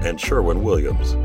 and Sherwin Williams.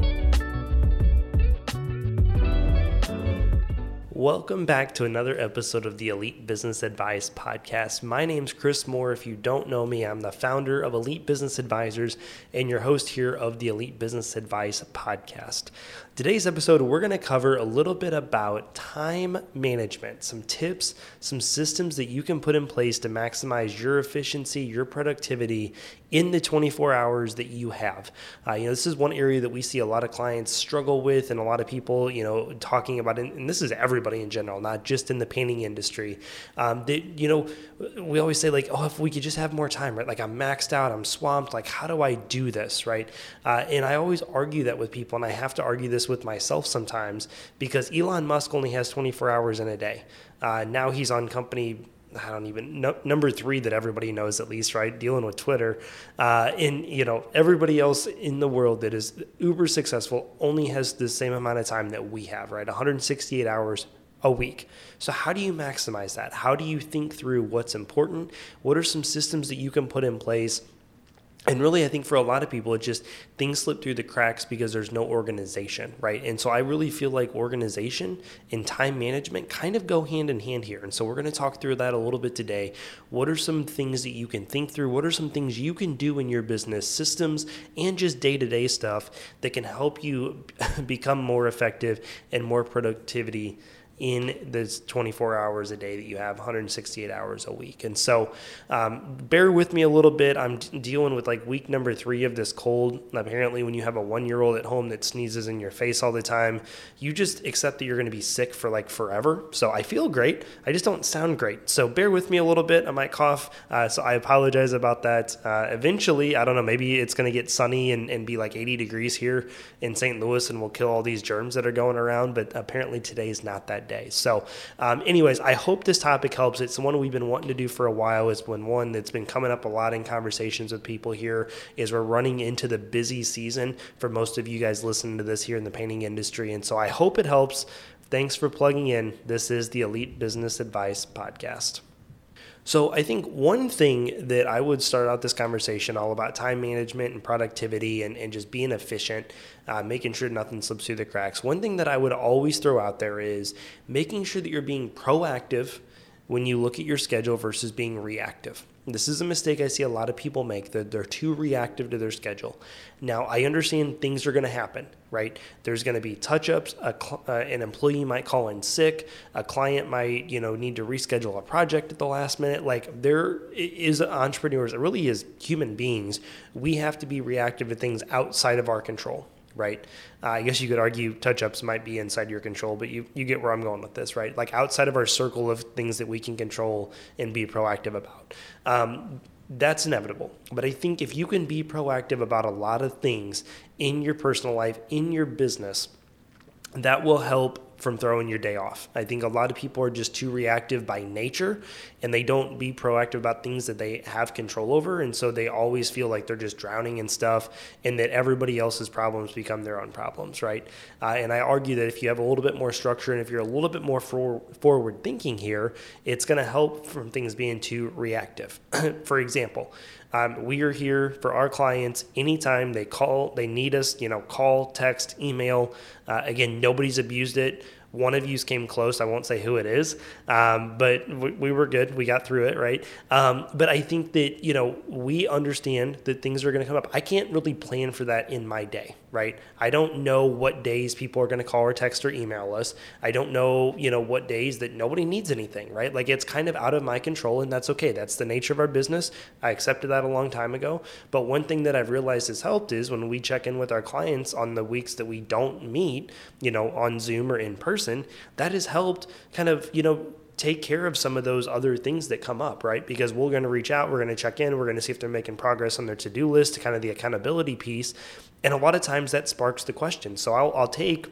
Welcome back to another episode of the Elite Business Advice Podcast. My name's Chris Moore. If you don't know me, I'm the founder of Elite Business Advisors and your host here of the Elite Business Advice Podcast. Today's episode, we're going to cover a little bit about time management, some tips, some systems that you can put in place to maximize your efficiency, your productivity in the 24 hours that you have. Uh, you know, this is one area that we see a lot of clients struggle with, and a lot of people, you know, talking about, it, and this is everybody in general, not just in the painting industry. Um, that you know, we always say like, oh, if we could just have more time, right? Like I'm maxed out, I'm swamped. Like, how do I do this, right? Uh, and I always argue that with people, and I have to argue this this with myself sometimes because Elon Musk only has 24 hours in a day. Uh, now he's on company I don't even no, number three that everybody knows at least, right? Dealing with Twitter, uh, and you know everybody else in the world that is uber successful only has the same amount of time that we have, right? 168 hours a week. So how do you maximize that? How do you think through what's important? What are some systems that you can put in place? And really i think for a lot of people it just things slip through the cracks because there's no organization right? And so i really feel like organization and time management kind of go hand in hand here. And so we're going to talk through that a little bit today. What are some things that you can think through? What are some things you can do in your business systems and just day-to-day stuff that can help you become more effective and more productivity in this 24 hours a day that you have 168 hours a week. And so um, bear with me a little bit. I'm dealing with like week number three of this cold. Apparently when you have a one year old at home that sneezes in your face all the time you just accept that you're going to be sick for like forever. So i feel great. I just don't sound great. So bear with me a little bit. I might cough uh, so i apologize about that. Uh, eventually i don't know maybe it's going to get sunny and, and be like 80 degrees here in st louis and we'll kill all these germs that are going around but apparently today is not that day. So, um, anyways, I hope this topic helps. It's one we've been wanting to do for a while. It's been one that's been coming up a lot in conversations with people here. Is we're running into the busy season for most of you guys listening to this here in the painting industry, and so I hope it helps. Thanks for plugging in. This is the Elite Business Advice Podcast. So I think one thing that I would start out this conversation all about time management and productivity and, and just being efficient, uh, making sure nothing slips through the cracks. One thing that I would always throw out there is making sure that you're being proactive when you look at your schedule versus being reactive. This is a mistake I see a lot of people make that they're too reactive to their schedule. Now, I understand things are going to happen, right? There's going to be touch-ups, uh, an employee might call in sick, a client might, you know, need to reschedule a project at the last minute. Like there is entrepreneurs, it really is human beings. We have to be reactive to things outside of our control right? Uh, I guess you could argue touch ups might be inside your control, but you, you get where I'm going with this, right? Like outside of our circle of things that we can control and be proactive about. Um, that's inevitable. But I think if you can be proactive about a lot of things in your personal life, in your business, that will help from throwing your day off. I think a lot of people are just too reactive by nature and they don't be proactive about things that they have control over. And so they always feel like they're just drowning in stuff and that everybody else's problems become their own problems, right? Uh, and I argue that if you have a little bit more structure and if you're a little bit more for, forward thinking here, it's going to help from things being too reactive. for example, um, we are here for our clients anytime they call, they need us, you know, call, text, email. Uh, again, nobody's abused it. One of yous came close. I won't say who it is, um, but we, we, were good. We got through it, right? Um, but I think that, you know, we understand that things are going to come up. I can't really plan for that in my day, right? I don't know what days people are going to call or text or email us. I don't know, you know, what days that nobody needs anything, right? Like it's kind of out of my control, and that's okay. That's the nature of our business. I accepted that a long time ago. But one thing that I've realized has helped is when we check in with our clients on the weeks that we don't meet, you know, on Zoom or in person that has helped kind of, you know, take care of some of those other things that come up, right? Because we're going to reach out, we're going to check in, we're going to see if they're making progress on their to do list, kind of the accountability piece. And a lot of times that sparks the question. So I'll, I'll take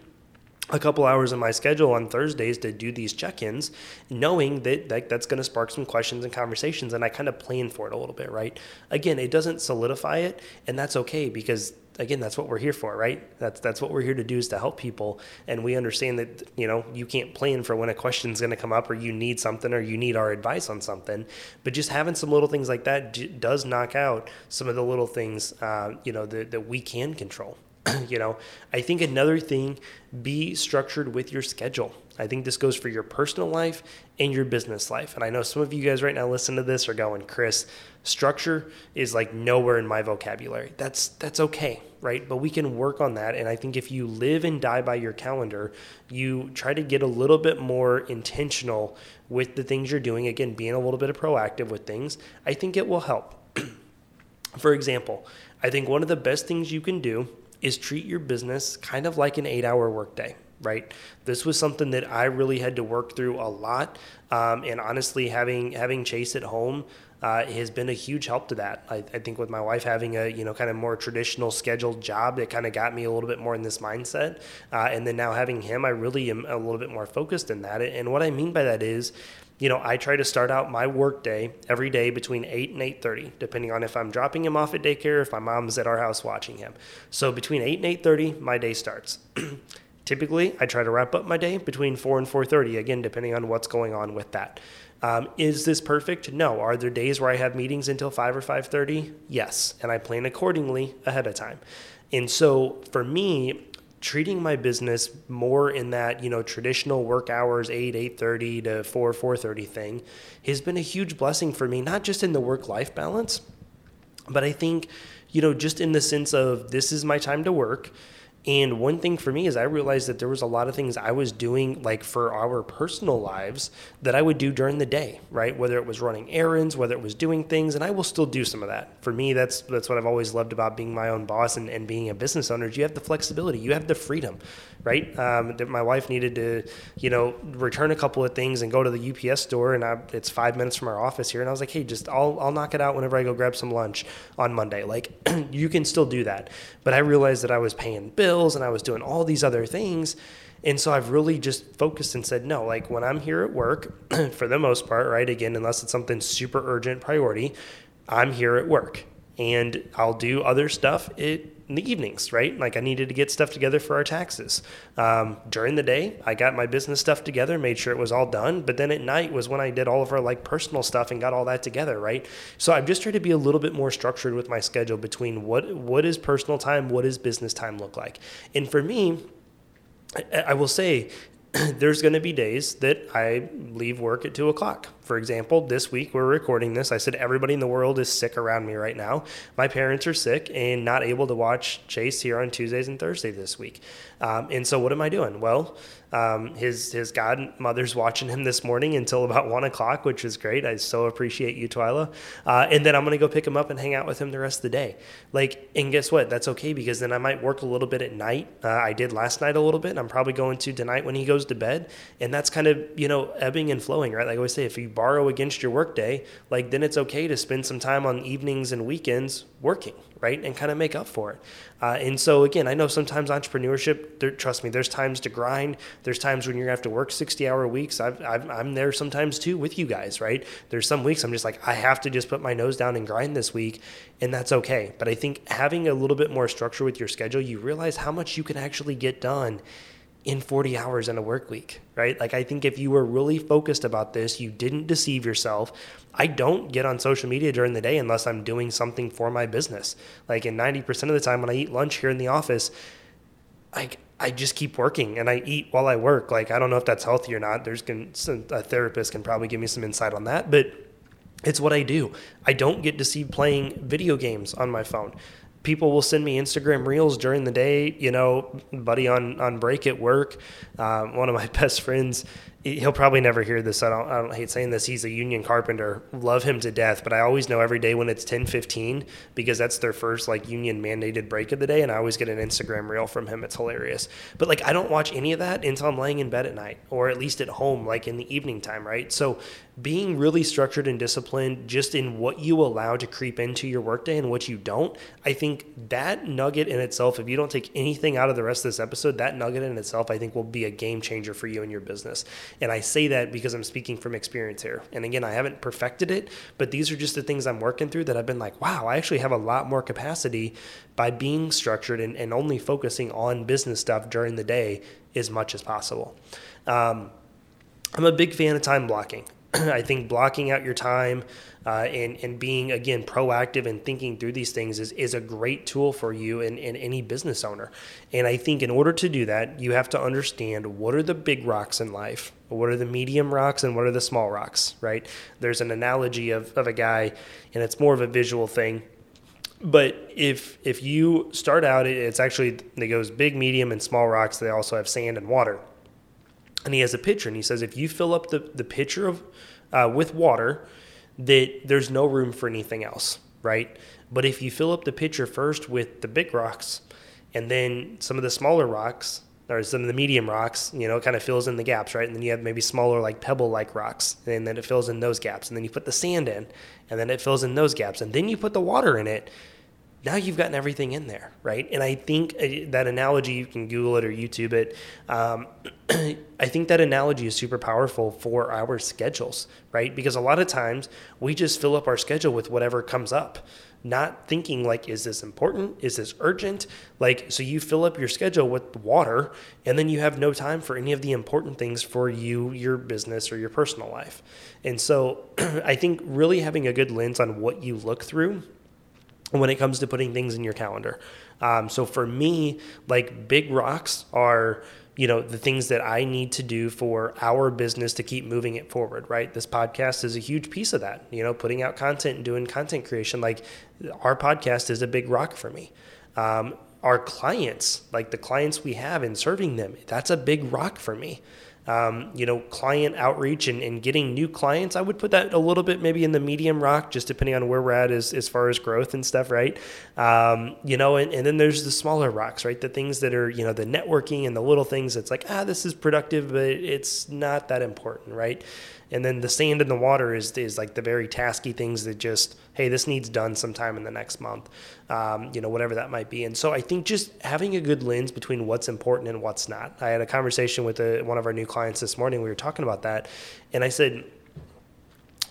a couple hours in my schedule on Thursdays to do these check-ins, knowing that, that that's going to spark some questions and conversations, and I kind of plan for it a little bit, right? Again, it doesn't solidify it, and that's okay because again, that's what we're here for, right? That's that's what we're here to do is to help people, and we understand that you know you can't plan for when a question's going to come up, or you need something, or you need our advice on something. But just having some little things like that d- does knock out some of the little things, uh, you know, that, that we can control. you know, I think another thing, be structured with your schedule. I think this goes for your personal life and your business life. And I know some of you guys right now listen to this are going, Chris, structure is like nowhere in my vocabulary. That's that's okay, right? But we can work on that. And I think if you live and die by your calendar, you try to get a little bit more intentional with the things you're doing. Again, being a little bit of proactive with things, I think it will help. for example, I think one of the best things you can do is treat your business kind of like an eight hour workday right? This was something that I really had to work through a lot, um, and honestly, having having Chase at home uh, has been a huge help to that. I, I, think with my wife having a you know kind of more traditional scheduled job, it kind of got me a little bit more in this mindset, uh, and then now having him, I really am a little bit more focused in that. And what I mean by that is you know, I try to start out my work day every day between 8 and 8:30, depending on if I'm dropping him off at daycare, if my mom's at our house watching him. So between 8 and 8:30, my day starts. Typically, I try to wrap up my day between 4 and 4:30, again depending on what's going on with that. Um, is this perfect? No. Are there days where I have meetings until 5 or 5:30? Yes, and I plan accordingly ahead of time. And so for me, treating my business more in that you know traditional work hours 8 8.30 to 4 4.30 thing has been a huge blessing for me not just in the work life balance but i think you know just in the sense of this is my time to work and one thing for me is I realized that there was a lot of things I was doing like for our personal lives that I would do during the day, right? Whether it was running errands, whether it was doing things, and I will still do some of that. For me, that's that's what I've always loved about being my own boss and, and being a business owner. is You have the flexibility, you have the freedom, right? Um, that my wife needed to, you know, return a couple of things and go to the UPS store, and I, it's five minutes from our office here, and I was like, hey, just I'll I'll knock it out whenever I go grab some lunch on Monday. Like, you can still do that, but I realized that I was paying bills bills and I was doing all these other things. And so I've really just focused and said, no, like when I'm here at work, for the most part, right? Again, unless it's something super urgent priority, I'm here at work and I'll do other stuff in the evenings, right? Like I needed to get stuff together for our taxes. Um, during the day, I got my business stuff together, made sure it was all done. But then at night was when I did all of our like personal stuff and got all that together, right? So I've just tried to be a little bit more structured with my schedule between what what is personal time, what does business time look like, and for me. I will say there's going to be days that I leave work at two o'clock. For example, this week we're recording this. I said everybody in the world is sick around me right now. My parents are sick and not able to watch Chase here on Tuesdays and Thursdays this week. Um, and so, what am I doing? Well, um, his his godmother's watching him this morning until about one o'clock, which is great. I so appreciate you, Twyla. Uh, and then I'm gonna go pick him up and hang out with him the rest of the day. Like, and guess what? That's okay because then I might work a little bit at night. Uh, I did last night a little bit. I'm probably going to tonight when he goes to bed, and that's kind of you know ebbing and flowing, right? Like I always say, if you borrow against your workday, like then it's okay to spend some time on evenings and weekends working, right? And kind of make up for it. Uh, and so, again, I know sometimes entrepreneurship, there, trust me, there's times to grind. There's times when you're going to have to work 60 hour weeks. I am there sometimes too with you guys, right? There's some weeks I'm just like, I have to just put my nose down and grind this week, and that's okay. But I think having a little bit more structure with your schedule, you realize how much you can actually get done in 40 hours in a work week, right? Like, I think if you were really focused about this, you didn't deceive yourself. I don't get on social media during the day unless I'm doing something for my business. Like, in 90% of the time when I eat lunch here in the office, like, I just keep working and I eat while I work. Like, I don't know if that's healthy or not. There's can, a therapist can probably give me some insight on that, but it's what I do. I don't get deceived playing video games on my phone people will send me Instagram reels during the day. You know, buddy on on break at work, um, one of my best friends he'll probably never hear this. I don't, I don't hate saying this. He's a union carpenter. Love him to death. But I always know every day when it's 10 15 because that's their first like union mandated break of the day. And I always get an Instagram reel from him. It's hilarious. But like, I don't watch any of that until I'm laying in bed at night or at least at home, like in the evening time, right? So being really structured and disciplined just in what you allow to creep into your workday and what you don't, I think that nugget in itself, if you don't take anything out of the rest of this episode, that nugget in itself, I think will be a game changer for you and your business. And I say that because I'm speaking from experience here. And again, I haven't perfected it, but these are just the things I'm working through that I've been like, wow, I actually have a lot more capacity by being structured and, and only focusing on business stuff during the day as much as possible. Um, I'm a big fan of time blocking. I think blocking out your time uh, and, and being, again, proactive and thinking through these things is, is a great tool for you and, and any business owner. And I think in order to do that, you have to understand what are the big rocks in life, what are the medium rocks, and what are the small rocks, right? There's an analogy of, of a guy, and it's more of a visual thing but if if you start out it's actually it goes big medium and small rocks they also have sand and water and he has a pitcher and he says if you fill up the, the pitcher of uh, with water that there's no room for anything else right? But if you fill up the pitcher first with the big rocks and then some of the smaller rocks or some of the medium rocks you know it kind of fills in the gaps right? And then you have maybe smaller like pebble like rocks and then it fills in those gaps and then you put the sand in and then it fills in those gaps and then you put the water in it now you've gotten everything in there, right? And I think uh, that analogy, you can Google it or YouTube it. Um, I think that analogy is super powerful for our schedules, right? Because a lot of times we just fill up our schedule with whatever comes up, not thinking like, is this important? Is this urgent? Like, so you fill up your schedule with water and then you have no time for any of the important things for you, your business, or your personal life. And so I think really having a good lens on what you look through when it comes to putting things in your calendar. Um, so for me, like big rocks are you know the things that I need to do for our business to keep moving it forward. Right, this podcast is a huge piece of that. You know, putting out content and doing content creation. Like our podcast is a big rock for me. Um, our clients, like the clients we have and serving them, that's a big rock for me um, you know, client outreach and, and getting new clients, I would put that a little bit maybe in the medium rock, just depending on where we're at as, as far as growth and stuff, right? Um, you know, and, and then there's the smaller rocks, right? The things that are, you know, the networking and the little things that's like, ah, this is productive, but it's not that important, right? and then the sand in the water is is like the very tasky things that just hey this needs done sometime in the next month um, you know whatever that might be. And so i think just having a good lens between what's important and what's not. I had a conversation with a, one of our new clients this morning. We were talking about that. And i said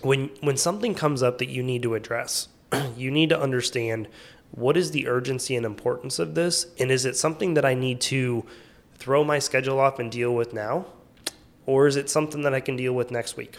when when something comes up that you need to address you need to understand what is the urgency and importance of this? And is it something that i need to throw my schedule off and deal with now? Or is it something that I can deal with next week?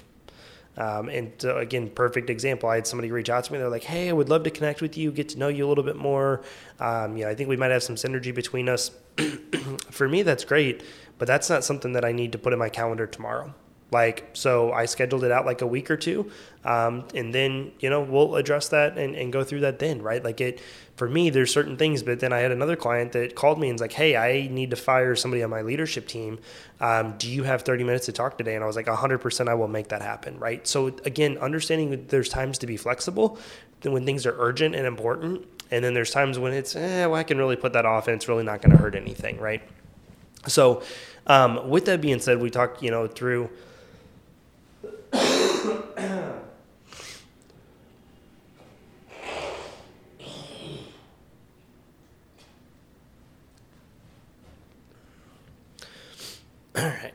Um, and uh, again, perfect example. I had somebody reach out to me. They're like, "Hey, I would love to connect with you, get to know you a little bit more. Um, you know, I think we might have some synergy between us." For me, that's great, but that's not something that I need to put in my calendar tomorrow. Like, so I scheduled it out like a week or two. Um, and then, you know, we'll address that and, and go through that then, right? Like it, for me, there's certain things, but then I had another client that called me and was like, Hey, I need to fire somebody on my leadership team. Um, do you have 30 minutes to talk today? And I was like, hundred percent, I will make that happen. Right. So again, understanding that there's times to be flexible when things are urgent and important. And then there's times when it's, eh, well, I can really put that off and it's really not going to hurt anything. Right. So, um, with that being said, we talked, you know, through, All right.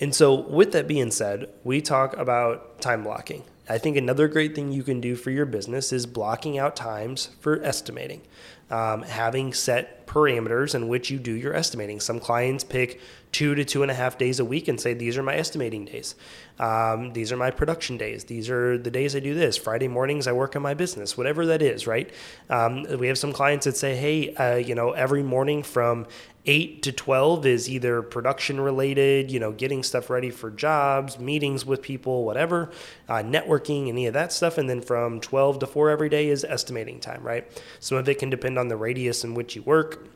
And so, with that being said, we talk about time blocking. I think another great thing you can do for your business is blocking out times for estimating, um, having set parameters in which you do your estimating. Some clients pick two to two and a half days a week and say, These are my estimating days. Um, these are my production days. These are the days I do this. Friday mornings, I work on my business, whatever that is, right? Um, we have some clients that say, Hey, uh, you know, every morning from 8 to 12 is either production related, you know, getting stuff ready for jobs, meetings with people, whatever, uh, networking, any of that stuff. And then from 12 to 4 every day is estimating time, right? Some of it can depend on the radius in which you work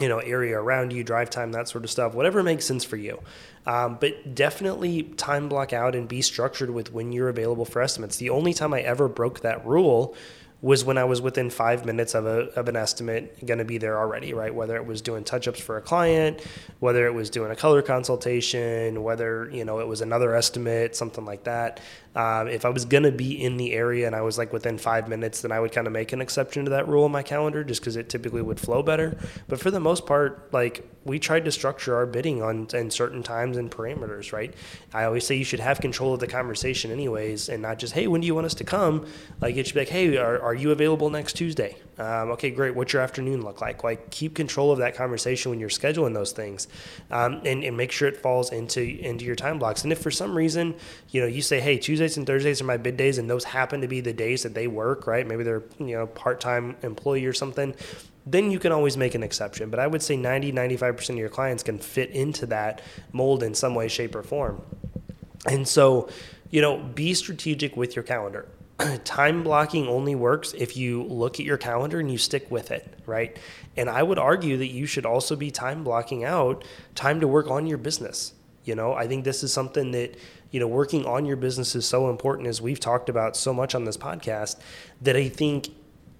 you know area around you drive time that sort of stuff whatever makes sense for you. Um, but definitely time block out and be structured with when you're available for estimates. The only time i ever broke that rule was when I was within five minutes of, a, of an estimate going to be there already, right? Whether it was doing touch ups for a client, whether it was doing a color consultation, whether, you know, it was another estimate, something like that. Um, if I was going to be in the area and I was like within five minutes, then I would kind of make an exception to that rule in my calendar just because it typically would flow better. But for the most part, like we tried to structure our bidding on in certain times and parameters, right? I always say you should have control of the conversation anyways and not just, hey, when do you want us to come? Like it should be like, hey, are, are you available next Tuesday? Um, okay, great. What's your afternoon look like? Like, keep control of that conversation when you're scheduling those things, um, and, and make sure it falls into into your time blocks. And if for some reason, you know, you say, hey, Tuesdays and Thursdays are my bid days, and those happen to be the days that they work, right? Maybe they're you know part time employee or something. Then you can always make an exception. But I would say 90, 95% of your clients can fit into that mold in some way, shape, or form. And so, you know, be strategic with your calendar time blocking only works if you look at your calendar and you stick with it, right? And I would argue that you should also be time blocking out time to work on your business. You know, I think this is something that, you know, working on your business is so important as we've talked about so much on this podcast that I think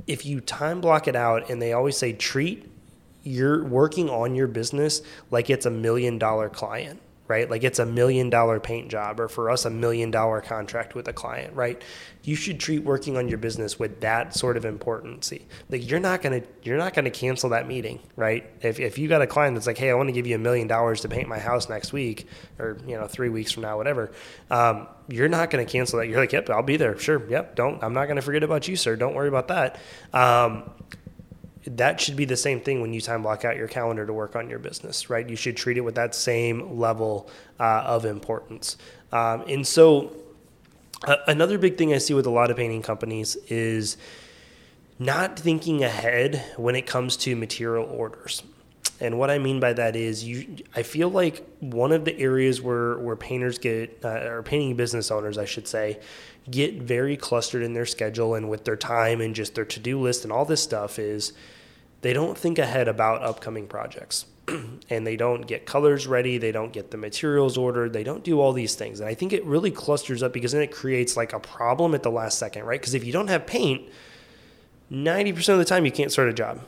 if you time block it out and they always say treat you're working on your business like it's a million dollar client right? Like it's a million dollar paint job, or for us, a million dollar contract with a client, right? You should treat working on your business with that sort of importancy. Like you're not gonna you're not gonna cancel that meeting, right? If if you got a client that's like, hey, I want to give you a million dollars to paint my house next week, or you know, three weeks from now, whatever. Um, you're not to cancel that. You're like, yep, I'll be there. Sure. Yep. Don't, I'm not to forget about you, sir. Don't worry about that. Um, that should be the same thing when you time block out your calendar to work on your business, right? You should treat it with that same level uh, of importance. Um, and so, uh, another big thing I see with a lot of painting companies is not thinking ahead when it comes to material orders. And what I mean by that is, you, I feel like one of the areas where, where painters get, uh, or painting business owners, I should say, get very clustered in their schedule and with their time and just their to do list and all this stuff is they don't think ahead about upcoming projects. and they don't get colors ready, they don't get the materials ordered, they don't do all these things. And I think it really clusters up because then it creates like a problem at the last second, right? Because if you don't have paint, 90% of the time you can't start a job,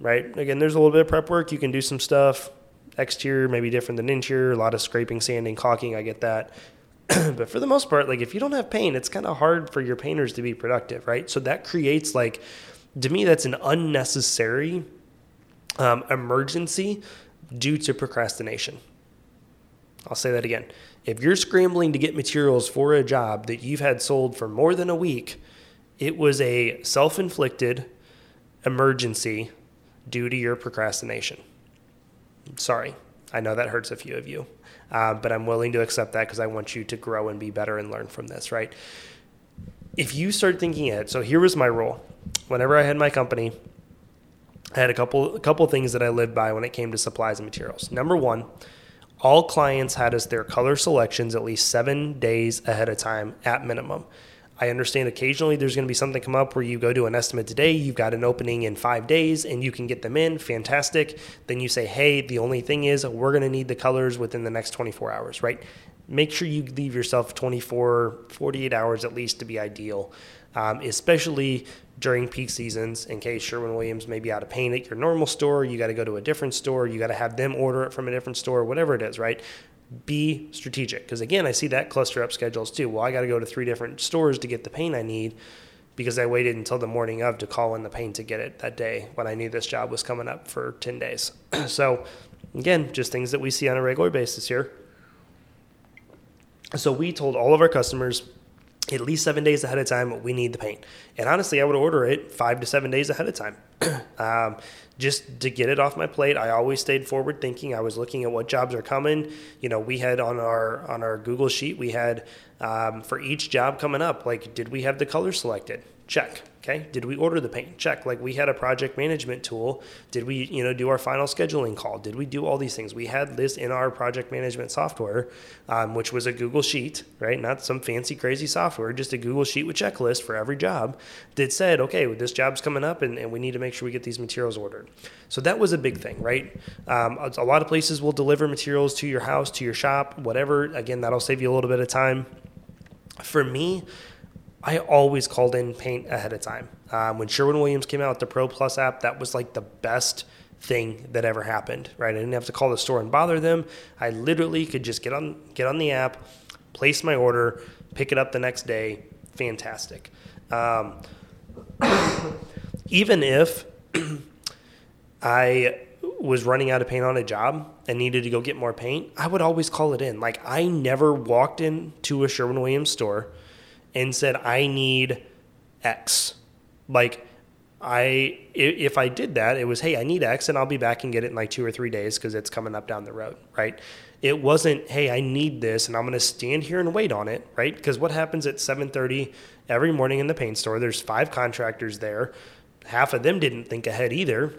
right? Again, there's a little bit of prep work, you can do some stuff. Exterior maybe different than interior, a lot of scraping, sanding, caulking, I get that. but for the most part, like if you don't have paint, it's kind of hard for your painters to be productive, right? So that creates like to me, that's an unnecessary um, emergency due to procrastination. I'll say that again. If you're scrambling to get materials for a job that you've had sold for more than a week, it was a self inflicted emergency due to your procrastination. Sorry, I know that hurts a few of you, uh, but I'm willing to accept that because I want you to grow and be better and learn from this, right? If you start thinking ahead, so here was my rule whenever I had my company, I had a couple a couple things that I lived by when it came to supplies and materials. Number one, all clients had us their color selections at least seven days ahead of time at minimum. I understand occasionally there's going to be something come up where you go to an estimate today, you've got an opening in five days, and you can get them in. Fantastic. Then you say, hey, the only thing is we're going to need the colors within the next 24 hours, right? Make sure you leave yourself 24, 48 hours at least to be ideal, um, especially during peak seasons in case Sherwin Williams may be out of paint at your normal store. You got to go to a different store. You got to have them order it from a different store, whatever it is, right? Be strategic. Because again, I see that cluster up schedules too. Well, I got to go to three different stores to get the paint I need because I waited until the morning of to call in the paint to get it that day when I knew this job was coming up for 10 days. so, again, just things that we see on a regular basis here. So, we told all of our customers at least seven days ahead of time, we need the paint. And honestly, I would order it five to seven days ahead of time. um, just to get it off my plate. I always stayed forward thinking. I was looking at what jobs are coming. You know, we had on our on our Google sheet, we had um, for each job coming up, like, did we have the color selected? Check. Okay. Did we order the paint? Check. Like we had a project management tool. Did we, you know, do our final scheduling call? Did we do all these things? We had this in our project management software, um, which was a Google Sheet, right? Not some fancy crazy software, just a Google Sheet with checklist for every job that said, okay, this job's coming up and, and we need to make sure we get these materials ordered. So that was a big thing, right? Um, a lot of places will deliver materials to your house, to your shop, whatever. Again, that'll save you a little bit of time. For me, I always called in paint ahead of time. Um, when Sherwin Williams came out with the Pro Plus app, that was like the best thing that ever happened. Right? I didn't have to call the store and bother them. I literally could just get on get on the app, place my order, pick it up the next day. Fantastic. Um, even if I was running out of paint on a job and needed to go get more paint, I would always call it in. Like I never walked into a Sherwin Williams store and said, I need X. Like, I if I did that, it was hey, I need X, and I'll be back and get it in like two or three days because it's coming up down the road, right? It wasn't hey, I need this, and I'm going to stand here and wait on it, right? Because what happens at 7:30 every morning in the paint store? There's five contractors there. Half of them didn't think ahead either.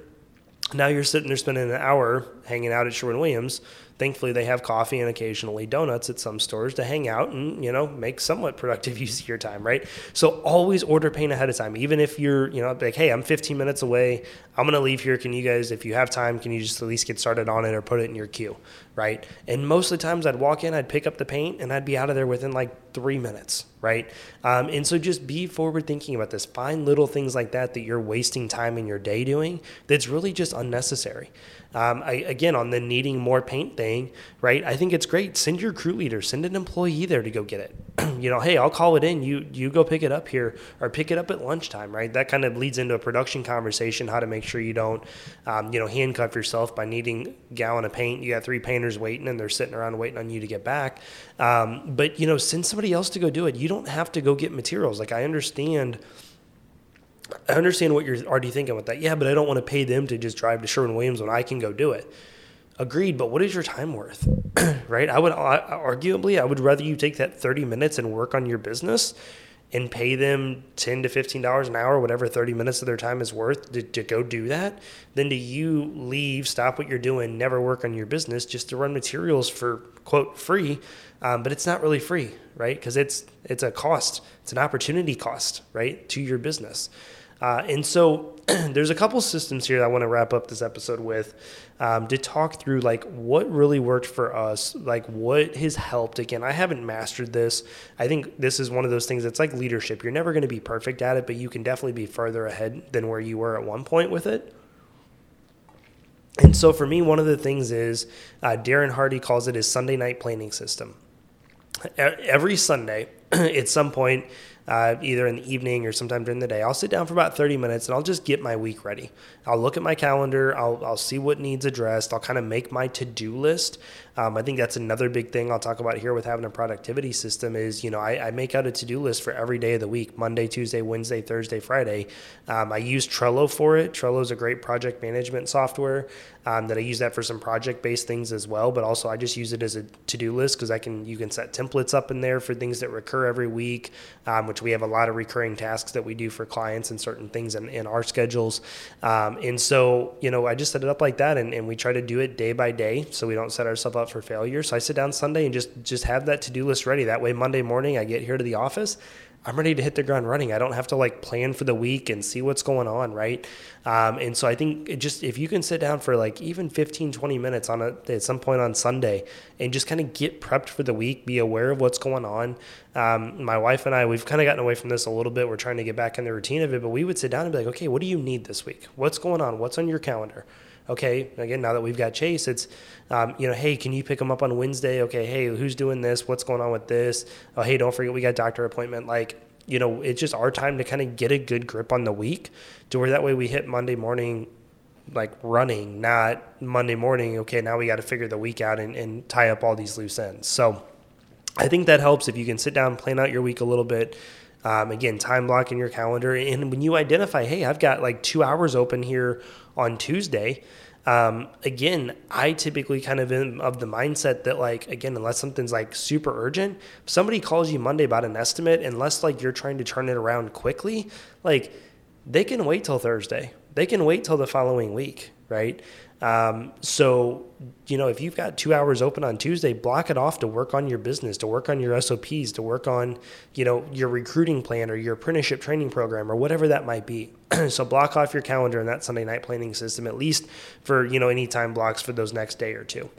Now you're sitting there spending an hour hanging out at Sherwin Williams thankfully they have coffee and occasionally donuts at some stores to hang out and you know make somewhat productive use of your time right? So always order paint ahead of time. Even if you're you know like hey i'm 15 minutes away. I'm going to leave here. Can you guys if you have time can you just at least get started on it or put it in your queue right and most of the times i'd walk in i'd pick up the paint and i'd be out of there within like three minutes right um, and so just be forward thinking about this find little things like that that you're wasting time in your day doing that's really just unnecessary um, I, again, on the needing more paint thing, right? I think it's great. Send your crew leader, send an employee there to go get it. you know, hey, I'll call it in. You you go pick it up here or pick it up at lunchtime, right? That kind of leads into a production conversation, how to make sure you don't, um, you know, handcuff yourself by needing gallon of paint. You got three painters waiting and they're sitting around waiting on you to get back. Um, but you know, send somebody else to go do it. You don't have to go get materials. Like I understand I understand what you're already thinking with that. Yeah, but I don't want to pay them to just drive to Sherwin Williams when I can go do it. Agreed, but what is your time worth? right? I would arguably, I would rather you take that 30 minutes and work on your business and pay them 10 to 15 dollars an hour whatever 30 minutes of their time is worth to, to go do that then do you leave stop what you're doing never work on your business just to run materials for quote free um, but it's not really free right? Because it's it's a cost. It's an opportunity cost right to your business. Uh, and so there's a couple systems here that I want to wrap up this episode with um, to talk through like what really worked for us, like what has helped. Again, I haven't mastered this. I think this is one of those things that's like leadership. You're never going to be perfect at it, but you can definitely be further ahead than where you were at one point with it. And so for me, one of the things is uh, Darren Hardy calls it his Sunday night planning system. Every Sunday, at some point, uh, either in the evening or sometime during the day. I'll sit down for about 30 minutes and I'll just get my week ready. I'll look at my calendar, I'll, I'll see what needs addressed, I'll kind of make my to do list. Um, I think that's another big thing I'll talk about here with having a productivity system is, you know, I, I make out a to do list for every day of the week Monday, Tuesday, Wednesday, Thursday, Friday. Um, I use Trello for it. Trello is a great project management software um, that I use that for some project based things as well, but also I just use it as a to do list because I can, you can set templates up in there for things that recur every week, um, which we have a lot of recurring tasks that we do for clients and certain things in, in our schedules. Um, and so, you know, I just set it up like that and, and we try to do it day by day so we don't set ourselves up for failure. So I sit down Sunday and just, just have that to do list ready. That way, Monday morning, I get here to the office I'm ready to hit the ground running. I don't have to like plan for the week and see what's going on, right? Um, and so I think it just if you can sit down for like even 15, 20 minutes on a, at some point on Sunday and just kind of get prepped for the week, be aware of what's going on. Um, my wife and I, we've kind of gotten away from this a little bit. We're trying to get back in the routine of it, but we would sit down and be like, okay, what do you need this week? What's going on? What's on your calendar? Okay, again, now that we've got Chase, it's, um, you know, hey, can you pick them up on Wednesday? Okay, hey, who's doing this? What's going on with this? Oh, hey, don't forget we got doctor appointment. Like, you know, it's just our time to kind of get a good grip on the week to where that way we hit Monday morning like running, not Monday morning, okay, now we got to figure the week out and, and tie up all these loose ends. So I think that helps if you can sit down, plan out your week a little bit. Um, again, time block in your calendar. And when you identify, hey, I've got like two hours open here on Tuesday, Um, again, I typically kind of am of the mindset that like again, unless something's like super urgent, if somebody calls you Monday about an estimate, unless like you're trying to turn it around quickly, like they can wait till Thursday. They can wait till the following week, right? Um, so, you know, if you've got two hours open on Tuesday, block it off to work on your business, to work on your SOPs, to work on, you know, your recruiting plan or your apprenticeship training program or whatever that might be. so block off your calendar in that Sunday night planning system, at least for, you know, any time blocks for those next day or two.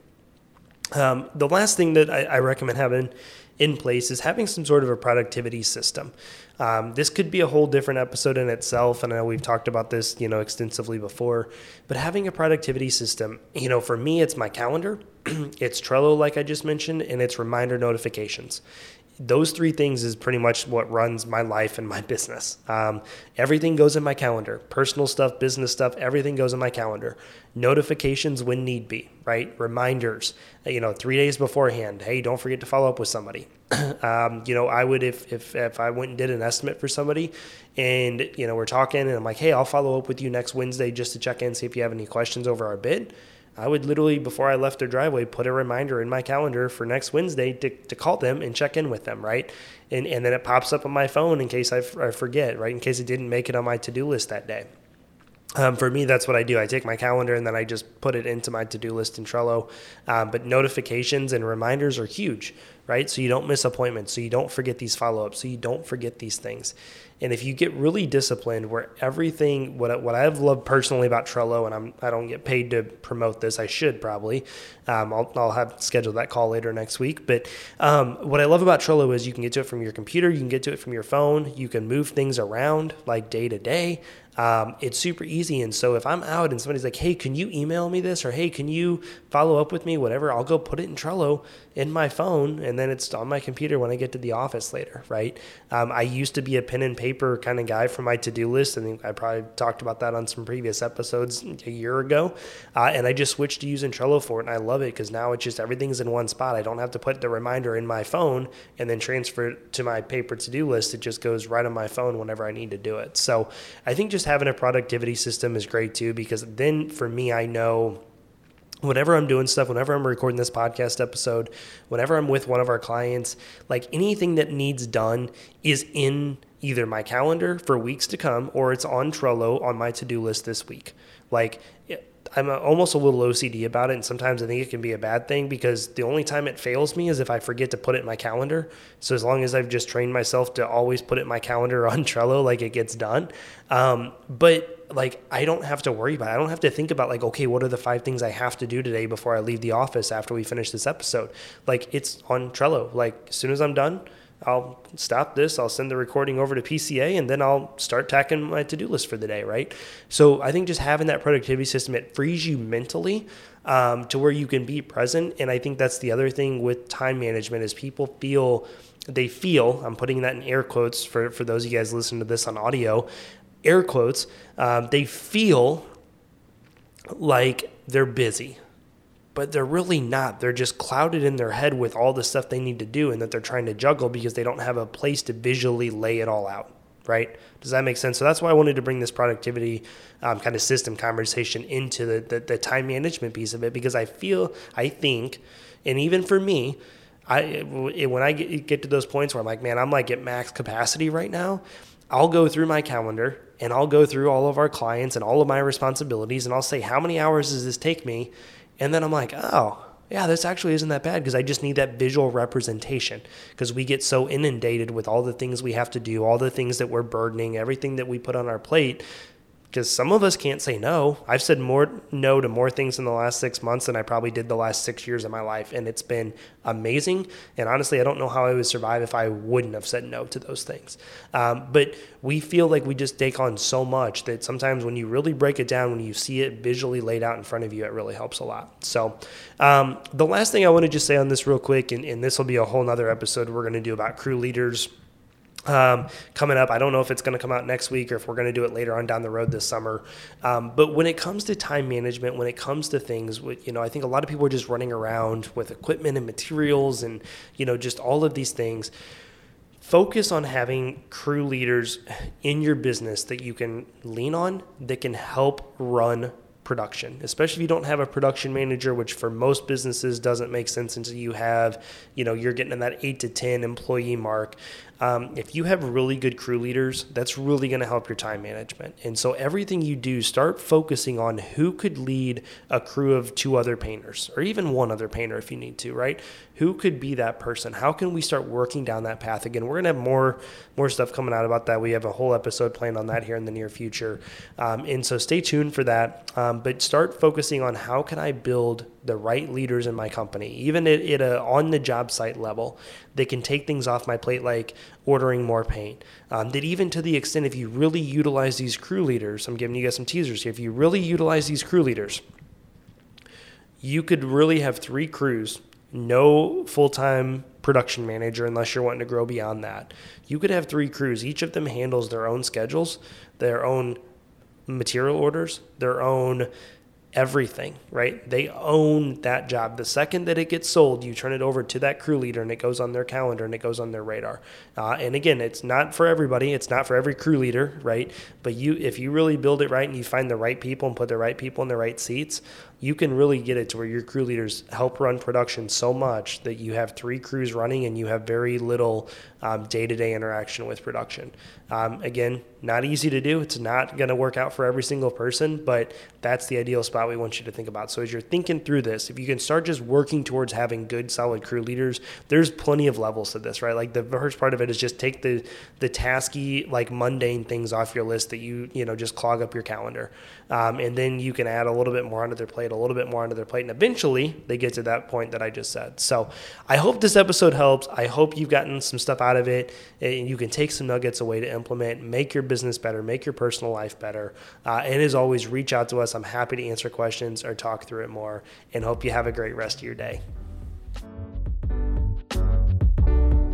Um, the last thing that I, I recommend having in place is having some sort of a productivity system. Um, this could be a whole different episode in itself, and I know we've talked about this, you know, extensively before. But having a productivity system, you know, for me, it's my calendar, it's Trello, like I just mentioned, and it's reminder notifications those three things is pretty much what runs my life and my business. Um, everything goes in my calendar personal stuff, business stuff, everything goes in my calendar. Notifications when need be, right? Reminders, you know, three days beforehand. Hey, don't forget to follow up with somebody. um, you know, I would, if, if, if I went and did an estimate for somebody and, you know, we're talking and I'm like, hey, I'll follow up with you next Wednesday just to check in, see if you have any questions over our bid I would literally, before I left their driveway, put a reminder in my calendar for next Wednesday to, to call them and check in with them, right? And, and then it pops up on my phone in case I, f- I forget, right? In case it didn't make it on my to do list that day. Um, for me, that's what I do. I take my calendar and then I just put it into my to do list in Trello. Um, but notifications and reminders are huge, right? So you don't miss appointments, so you don't forget these follow ups, so you don't forget these things. And if you get really disciplined, where everything, what, what I've loved personally about Trello, and I'm, I don't get paid to promote this, I should probably. Um, I'll, I'll have scheduled that call later next week. But um, what I love about Trello is you can get to it from your computer, you can get to it from your phone, you can move things around like day to day. Um, it's super easy. And so if I'm out and somebody's like, hey, can you email me this? Or hey, can you follow up with me? Whatever, I'll go put it in Trello in my phone and then it's on my computer when I get to the office later, right? Um, I used to be a pen and paper kind of guy for my to do list. I think I probably talked about that on some previous episodes a year ago. Uh, and I just switched to using Trello for it. And I love it because now it's just everything's in one spot. I don't have to put the reminder in my phone and then transfer it to my paper to do list. It just goes right on my phone whenever I need to do it. So I think just having a productivity system is great too, because then for me, I know whenever I'm doing stuff, whenever I'm recording this podcast episode, whenever I'm with one of our clients, like anything that needs done is in either my calendar for weeks to come or it's on Trello on my to do list this week. Like, I'm almost a little OCD about it, and sometimes I think it can be a bad thing because the only time it fails me is if I forget to put it in my calendar. So as long as I've just trained myself to always put it in my calendar on Trello, like it gets done. Um, but like I don't have to worry about. It. I don't have to think about like, okay, what are the five things I have to do today before I leave the office after we finish this episode? Like it's on Trello. Like as soon as I'm done, I'll stop this, I'll send the recording over to PCA, and then I'll start tacking my to do list for the day, right? So I think just having that productivity system, it frees you mentally um, to where you can be present. And I think that's the other thing with time management is people feel they feel i'm putting that in air quotes for, for those of you guys listening to this on audio air quotes um, they feel like they're busy but they're really not. They're just clouded in their head with all the stuff they need to do and that they're trying to juggle because they don't have a place to visually lay it all out. Right? Does that make sense? So that's why I wanted to bring this productivity um, kind of system conversation into the, the, the time management piece of it because I feel, I think, and even for me, I when I get, get to those points where I'm like, man, I'm like at max capacity right now. I'll go through my calendar and I'll go through all of our clients and all of my responsibilities and I'll say, how many hours does this take me? And then I'm like, oh, yeah, this actually isn't that bad because I just need that visual representation because we get so inundated with all the things we have to do, all the things that we're burdening, everything that we put on our plate because some of us can't say no. I've said more no to more things in the last six months than I probably did the last six years of my life, and it's been amazing. And honestly, I don't know how I would survive if I wouldn't have said no to those things. Um, but we feel like we just take on so much that sometimes when you really break it down, when you see it visually laid out in front of you, it really helps a lot. So um, the last thing I want to just say on this real quick, and, and this will be a whole nother episode we're going to do about crew leaders um, coming up. I don't know if it's going to come out next week or if we're going to do it later on down the road this summer. Um, but when it comes to time management, when it comes to things, you know, I think a lot of people are just running around with equipment and materials and, you know, just all of these things. Focus on having crew leaders in your business that you can lean on that can help run production, especially if you don't have a production manager, which for most businesses doesn't make sense until you have, you know, you're getting in that eight to 10 employee mark. Um, if you have really good crew leaders, that's really going to help your time management. And so everything you do, start focusing on who could lead a crew of two other painters or even one other painter if you need to, right? Who could be that person? How can we start working down that path again? We're going to have more more stuff coming out about that. We have a whole episode planned on that here in the near future. Um, and so stay tuned for that. Um, but start focusing on how can I build the right leaders in my company, even at, at a on the job site level, they can take things off my plate like ordering more paint. Um, that even to the extent if you really utilize these crew leaders, I'm giving you guys some teasers here. If you really utilize these crew leaders, you could really have three crews, no full time production manager unless you're wanting to grow beyond that. You could have three crews. Each of them handles their own schedules, their own material orders, their own everything, right? They own that job. The second that it gets sold, you turn it over to that crew leader and it goes on their calendar and it goes on their radar. Uh, and again, it's not for everybody. It's not for every crew leader, right? But you, if you really build it right and you find the right people and put the right people in the right seats, you can really get it to where your crew leaders help run production so much that you have three crews running and you have very little day to day interaction with production. Um, again, not easy to do. It's not going to work out for every single person, but that's the ideal spot we want you to think about. So as you're thinking through this, if you can start just working towards having good, solid crew leaders, there's plenty of levels to this, right? Like the first part of it is just take the the tasky, like mundane things off your list that you you know just clog up your calendar, um, and then you can add a little bit more onto their plate, a little bit more onto their plate, and eventually they get to that point that I just said. So I hope this episode helps. I hope you've gotten some stuff out of it, and you can take some nuggets away to implement, make your business better, make your personal life better. Uh, and as always, reach out to us. I'm happy to answer questions or talk through it more, and hope you have a great rest of your day.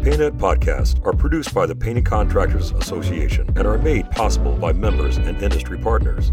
Painted podcasts are produced by the Painting Contractors Association and are made possible by members and industry partners.